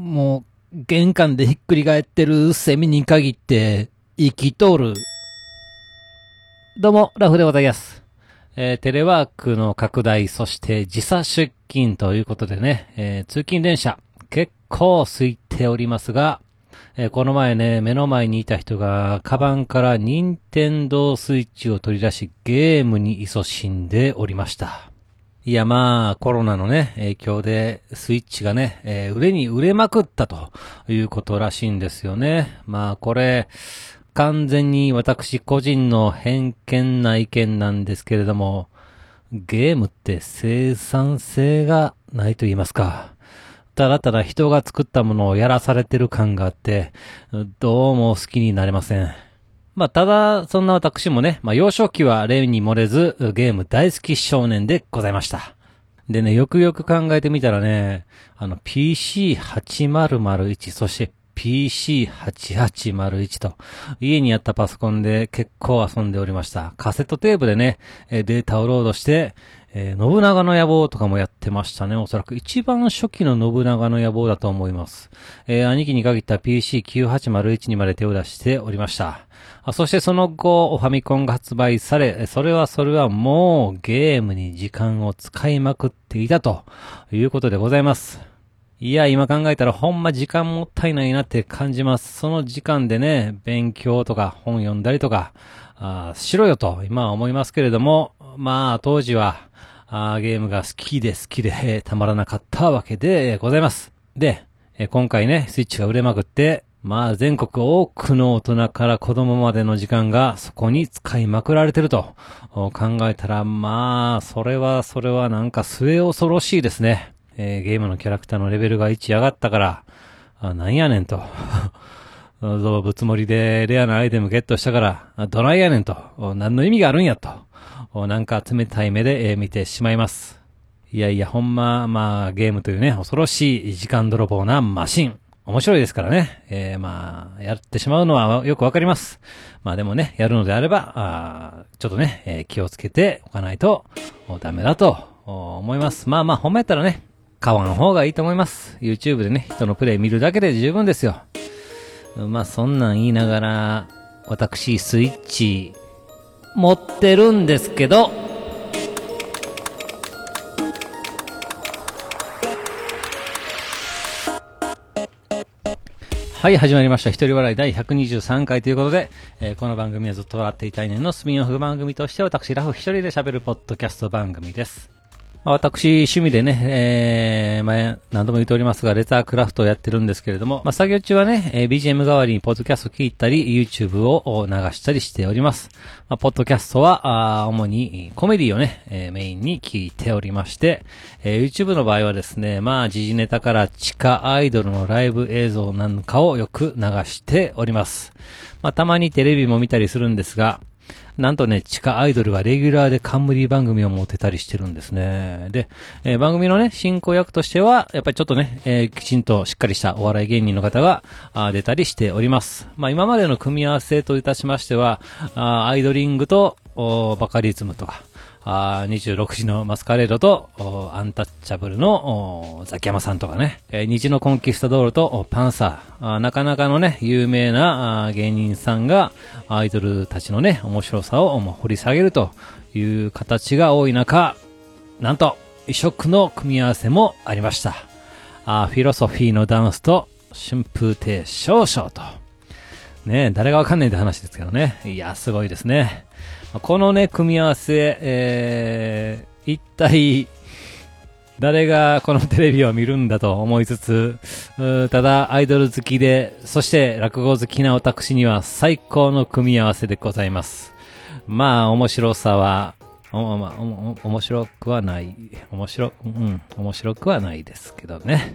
もう、玄関でひっくり返ってるセミに限って、生きとる。どうも、ラフでございます。えー、テレワークの拡大、そして時差出勤ということでね、えー、通勤電車、結構空いておりますが、えー、この前ね、目の前にいた人が、カバンから任天堂スイッチを取り出し、ゲームに勤しんでおりました。いやまあ、コロナのね、影響で、スイッチがね、えー、売れに売れまくったということらしいんですよね。まあ、これ、完全に私個人の偏見な意見なんですけれども、ゲームって生産性がないと言いますか。ただただ人が作ったものをやらされてる感があって、どうも好きになれません。まあ、ただ、そんな私もね、まあ、幼少期は例に漏れず、ゲーム大好き少年でございました。でね、よくよく考えてみたらね、あの、PC8001、そして PC8801 と、家にあったパソコンで結構遊んでおりました。カセットテープでね、データをロードして、えー、信長の野望とかもやってましたね。おそらく一番初期の信長の野望だと思います。えー、兄貴に限った PC9801 にまで手を出しておりました。あそしてその後、ファミコンが発売され、それはそれはもうゲームに時間を使いまくっていたということでございます。いや、今考えたらほんま時間もったいないなって感じます。その時間でね、勉強とか本読んだりとか、あしろよと今は思いますけれども、まあ当時は、あゲームが好きで好きでたまらなかったわけでございます。で、今回ね、スイッチが売れまくって、まあ全国多くの大人から子供までの時間がそこに使いまくられてると考えたら、まあ、それはそれはなんか末恐ろしいですね。えー、ゲームのキャラクターのレベルが1上がったから、あなんやねんと。動物盛りでレアなアイテムゲットしたから、どないやねんと。何の意味があるんやと。なんか冷たい目で、え、見てしまいます。いやいや、ほんま、まあ、ゲームというね、恐ろしい時間泥棒なマシン。面白いですからね。えー、まあ、やってしまうのはよくわかります。まあでもね、やるのであれば、あちょっとね、えー、気をつけておかないと、ダメだと思います。まあまあ、褒めたらね、買わん方がいいと思います。YouTube でね、人のプレイ見るだけで十分ですよ。まあそんなん言いながら、私スイッチ持ってるんですけど、はい、始まりました。一人笑い第123回ということで、えー、この番組はずっと笑っていたい年のスピンオフ番組として私、ラフ一人で喋るポッドキャスト番組です。私、趣味でね、えー、前、何度も言っておりますが、レタークラフトをやってるんですけれども、まあ、作業中はね、えー、BGM 代わりにポッドキャスト聞いたり、YouTube を流したりしております。まあ、ポッドキャストは、あ主にコメディをね、えー、メインに聞いておりまして、えー、YouTube の場合はですね、まあ、時事ネタから地下アイドルのライブ映像なんかをよく流しております。まあ、たまにテレビも見たりするんですが、なんとね、地下アイドルがレギュラーで冠番組を持てたりしてるんですね。で、えー、番組のね、進行役としては、やっぱりちょっとね、えー、きちんとしっかりしたお笑い芸人の方が、あ出たりしております。まあ今までの組み合わせといたしましては、あアイドリングと、バカリズムとか、あ26時のマスカレードと、アンタッチャブルのザキヤマさんとかね、えー、虹のコンキスタドールとパンサーなかなかのね、有名な芸人さんがアイドルたちのね、面白さを掘り下げるという形が多い中、なんと、異色の組み合わせもありました。あフィロソフィーのダンスと春風亭少々と。ね誰がわかんないって話ですけどね。いや、すごいですね。このね、組み合わせ、えー、一体、誰がこのテレビを見るんだと思いつつ、ただアイドル好きで、そして落語好きな私には最高の組み合わせでございます。まあ、面白さは、お、まあ、お、面白くはない。面白、うん、面白くはないですけどね。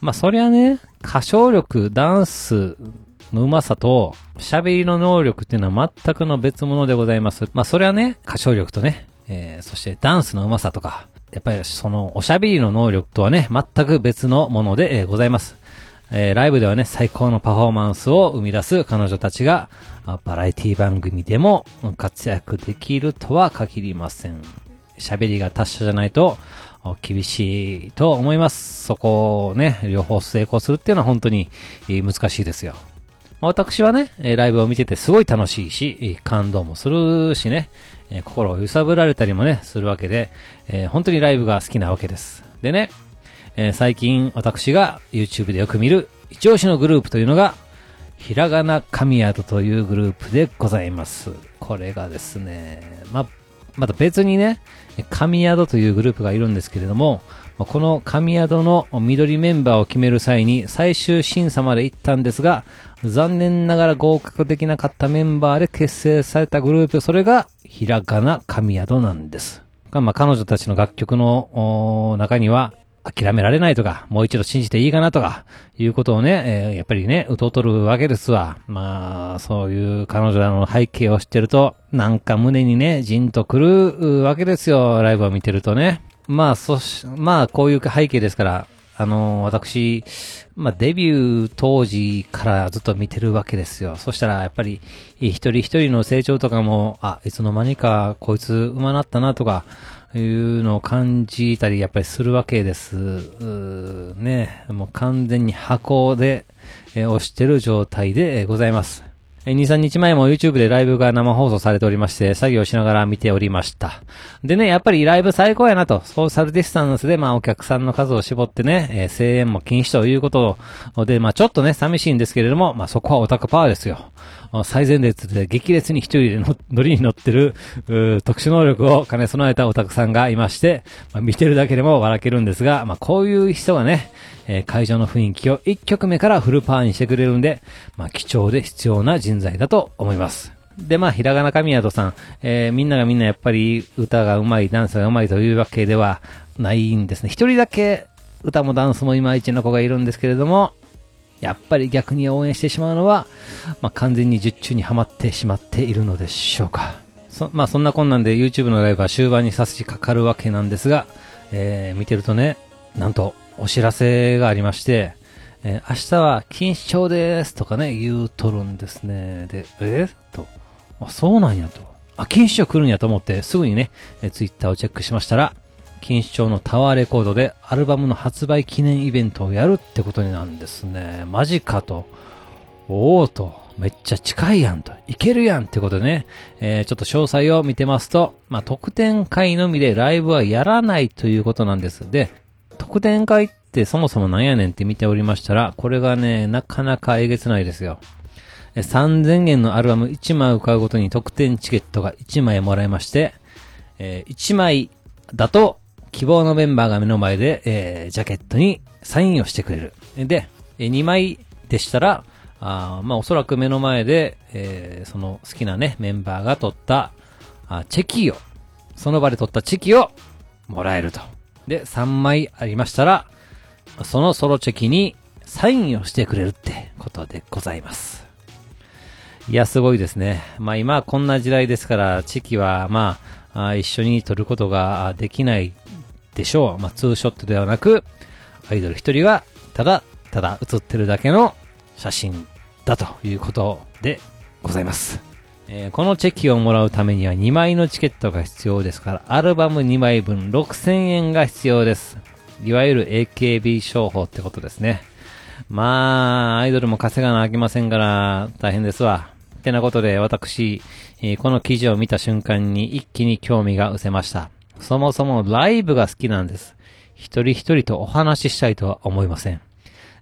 まあ、そりゃね、歌唱力、ダンス、のうまさと、喋りの能力っていうのは全くの別物でございます。まあ、それはね、歌唱力とね、えー、そしてダンスのうまさとか、やっぱりそのおしゃべりの能力とはね、全く別のもので、えー、ございます。えー、ライブではね、最高のパフォーマンスを生み出す彼女たちが、バラエティ番組でも活躍できるとは限りません。喋りが達者じゃないと、厳しいと思います。そこをね、両方成功するっていうのは本当に難しいですよ。まあ私はね、ライブを見ててすごい楽しいし、感動もするしね、心を揺さぶられたりもね、するわけで、えー本当にライブが好きなわけです。でね、えー最近私が YouTube でよく見る一押しのグループというのが、ひらがな神宿というグループでございます。これがですね、ま、また別にね、神宿というグループがいるんですけれども、この神宿の緑メンバーを決める際に最終審査まで行ったんですが、残念ながら合格できなかったメンバーで結成されたグループ、それがひらがな神宿なんです。まあ、彼女たちの楽曲の中には、諦められないとか、もう一度信じていいかなとか、いうことをね、えーやっぱりね、うとるわけですわ。まあ、そういう彼女らの背景を知ってると、なんか胸にね、じんとくるわけですよ、ライブを見てるとね。まあ、そし、まあ、こういう背景ですから、あの私、まあ、デビュー当時からずっと見てるわけですよ。そしたら、やっぱり、一人一人の成長とかも、あ、いつの間にか、こいつ、馬なったなとか、いうのを感じたり、やっぱりするわけです。ね。もう完全に箱で、え押してる状態でございます。えー2、3日前も YouTube でライブが生放送されておりまして、作業しながら見ておりました。でね、やっぱりライブ最高やなと、ソーシャルディスタンスで、まあお客さんの数を絞ってね、えー声援も禁止ということで、まあちょっとね、寂しいんですけれども、まあそこはオタクパワーですよ。最前列で激烈に一人で 乗りに乗ってる、特殊能力を兼ね備えたオタクさんがいまして、まあ、見てるだけでも笑けるんですが、まあこういう人がね、えー会場の雰囲気を1曲目からフルパワーにしてくれるんで、まあ貴重で必要な人材だと思います。で、まあ、ひらがな神宿さん、えーみんながみんなやっぱり歌が上手い、ダンスが上手いというわけではないんですね。一人だけ歌もダンスもいまいちの子がいるんですけれども、やっぱり逆に応援してしまうのは、まあ、完全に術中にはまってしまっているのでしょうか。そ、まあ、そんなこんなで YouTube のライブは終盤に差し掛かるわけなんですが、えー見てるとね、なんとお知らせがありまして、えー明日は錦糸町ですとかね、言うとるんですね。で、えと、あ、そうなんやと。あ、錦糸町来るんやと思って、すぐにね、えー、Twitter をチェックしましたら、錦糸町のタワーレコードでアルバムの発売記念イベントをやるってことになんですね。マジかと。おおと。めっちゃ近いやんと。いけるやんってことでね。えーちょっと詳細を見てますと、まあ、特典会のみでライブはやらないということなんです。で、特典会ってそもそもなんやねんって見ておりましたら、これがね、なかなかえげつないですよ。え3000円のアルバム1枚を買うごとに特典チケットが1枚もらえまして、え1枚だと希望のメンバーが目の前で、えージャケットにサインをしてくれる。で、2枚でしたら、あまあおそらく目の前で、えーその好きなね、メンバーが取ったあチェキを、その場で取ったチェキをもらえると。で、3枚ありましたら、そのソロチェキにサインをしてくれるってことでございます。いや、すごいですね。まあ今こんな時代ですから、チェキはまあ、一緒に撮ることができないでしょう。まあツーショットではなく、アイドル一人がただ、ただ写ってるだけの写真だということでございます。えーこのチェキをもらうためには2枚のチケットが必要ですから、アルバム2枚分6000円が必要です。いわゆる AKB 商法ってことですね。まあ、アイドルも稼がなあきませんから、大変ですわ。ってなことで、私、えーこの記事を見た瞬間に一気に興味が失せました。そもそもライブが好きなんです。一人一人とお話ししたいとは思いません。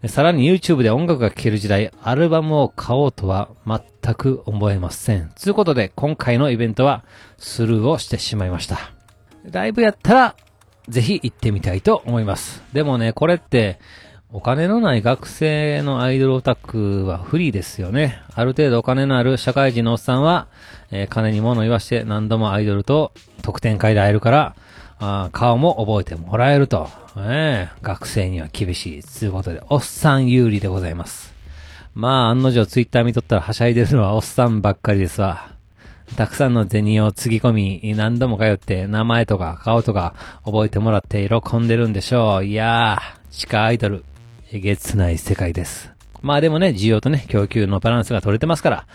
さらに YouTube で音楽が聴ける時代、アルバムを買おうとは全く思えません。ということで、今回のイベントはスルーをしてしまいました。ライブやったら、ぜひ行ってみたいと思います。でもね、これって、お金のない学生のアイドルオタクは不利ですよね。ある程度お金のある社会人のおっさんは、えー金に物言わして何度もアイドルと特典会で会えるから、あー顔も覚えてもらえると。ええ学生には厳しい。ということで、おっさん有利でございます。まあ、案の定ツイッター見とったらはしゃいでるのはおっさんばっかりですわ。たくさんの銭をつぎ込み、何度も通って名前とか顔とか覚えてもらって喜んでるんでしょう。いやー、地下アイドル、えげつない世界です。まあでもね、需要とね、供給のバランスが取れてますから、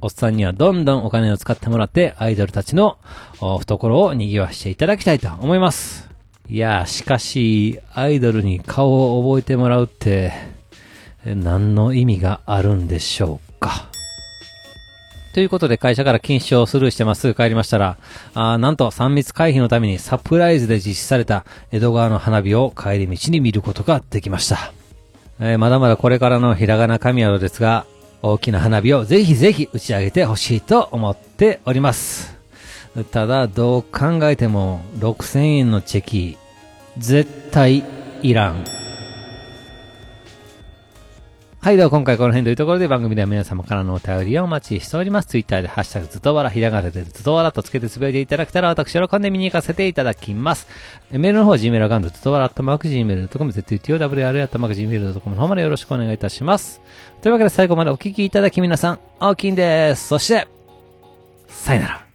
おっさんにはどんどんお金を使ってもらって、アイドルたちの懐を賑わしていただきたいと思います。いや、しかし、アイドルに顔を覚えてもらうって、何の意味があるんでしょうか。ということで会社から禁止をスルーしてまっすぐ帰りましたら、あなんと3密回避のためにサプライズで実施された江戸川の花火を帰り道に見ることができました。えーまだまだこれからのひらがな神宿ですが、大きな花火をぜひぜひ打ち上げてほしいと思っております。ただ、どう考えても6000円のチェキ、絶対いらん。はい、では今回この辺というところで番組では皆様からのお便りをお待ちしております。ツイッターでハッシュタグズトワラ、ひらがなでズトワラとつけてつぶやいていただけたら私喜んで見に行かせていただきます。メールの方 Gmail アカウントズトワラアットマーク Gmail.com、ZTOWR アットマーク Gmail.com の方までよろしくお願いいたします。というわけで最後までお聞きいただき皆さん、大きいんです。そして、さよなら。